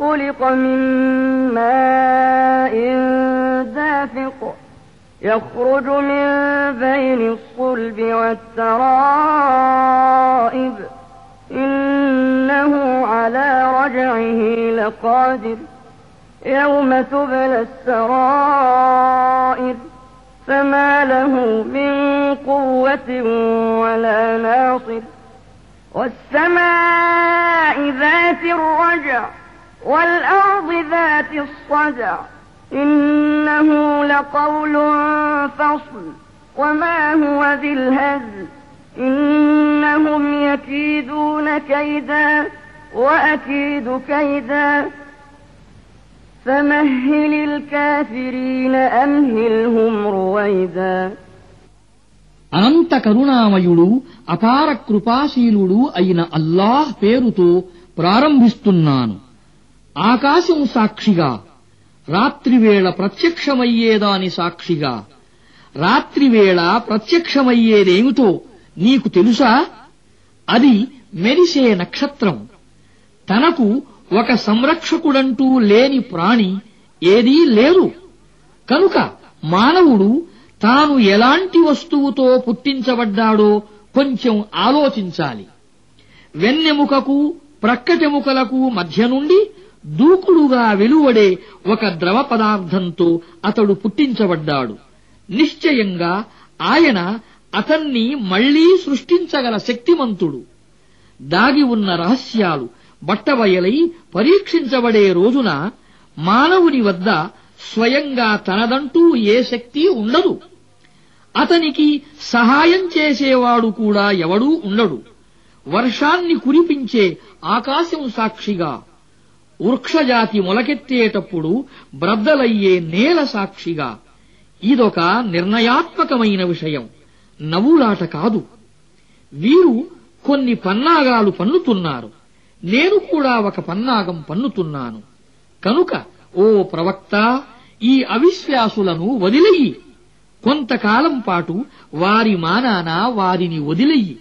خلق من ماء دافق. يخرج من بين الصلب والترائب. إنه على رجعه لقادر. يوم تبلى السرائر. فما له من قوة ولا ناصر. والسماء ذات الرجع. والأرض ذات الصدع إنه لقول فصل وما هو بالهزل إنهم يكيدون كيدا وأكيد كيدا فمهل الكافرين أمهلهم رويدا అనంత కరుణామయుడు అపార కృపాశీలుడు అయిన అల్లాహ్ పేరుతో ప్రారంభిస్తున్నాను ఆకాశం సాక్షిగా రాత్రివేళ ప్రత్యక్షమయ్యేదాని సాక్షిగా. రాత్రివేళ ప్రత్యక్షమయ్యేదేమిటో నీకు తెలుసా? అది మెరిసే నక్షత్రం. తనకు ఒక సంరక్షకుడంటూ లేని ప్రాణి ఏదీ లేదు. కనుక మానవుడు తాను ఎలాంటి వస్తువుతో పుట్టించబడ్డాడో కొంచెం ఆలోచించాలి. వెన్నెముకకు ప్రక్కటెముకలకు మధ్య నుండి దూకుడుగా వెలువడే ఒక ద్రవ పదార్థంతో అతడు పుట్టించబడ్డాడు. నిశ్చయంగా ఆయన అతన్ని మళ్ళీ సృష్టించగల శక్తిమంతుడు. దాగి ఉన్న రహస్యాలు బట్టబయలై పరీక్షించబడే రోజున మానవుని వద్ద స్వయంగా తనదంటూ ఏ శక్తి ఉండదు. అతనికి సహాయం చేసేవాడు కూడా ఎవడూ ఉండడు. వర్షాన్ని కురిపించే ఆకాశం సాక్షిగా వృక్షజాతి మొలకెత్తేటప్పుడు బ్రద్దలయ్యే నేల సాక్షిగా. ఇదొక నిర్ణయాత్మకమైన విషయం. నవ్వులాట కాదు. వీరు కొన్ని పన్నాగాలు పన్నుతున్నారు. నేను కూడా ఒక పన్నాగం పన్నుతున్నాను. కనుక ఓ ప్రవక్త ఈ అవిశ్వాసులను వదిలెయ్యి కొంతకాలం పాటు వారి మానాన వారిని వదిలెయ్యి